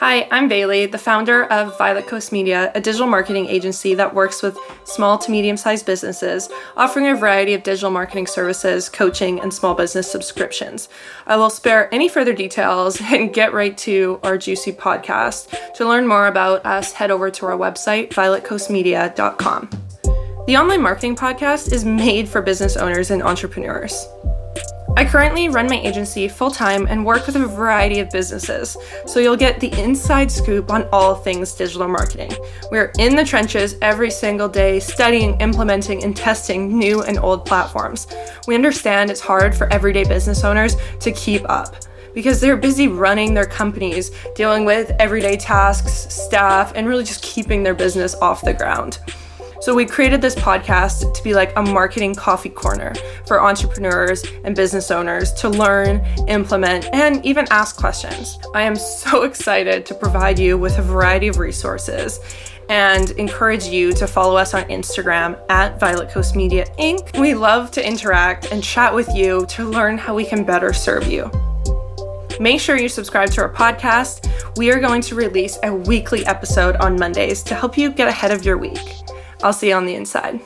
Hi, I'm Bailey, the founder of Violet Coast Media, a digital marketing agency that works with small to medium sized businesses, offering a variety of digital marketing services, coaching, and small business subscriptions. I will spare any further details and get right to our juicy podcast. To learn more about us, head over to our website, violetcoastmedia.com. The online marketing podcast is made for business owners and entrepreneurs. I currently run my agency full time and work with a variety of businesses, so you'll get the inside scoop on all things digital marketing. We're in the trenches every single day, studying, implementing, and testing new and old platforms. We understand it's hard for everyday business owners to keep up because they're busy running their companies, dealing with everyday tasks, staff, and really just keeping their business off the ground. So, we created this podcast to be like a marketing coffee corner for entrepreneurs and business owners to learn, implement, and even ask questions. I am so excited to provide you with a variety of resources and encourage you to follow us on Instagram at Violet Coast Media Inc. We love to interact and chat with you to learn how we can better serve you. Make sure you subscribe to our podcast. We are going to release a weekly episode on Mondays to help you get ahead of your week. I'll see you on the inside.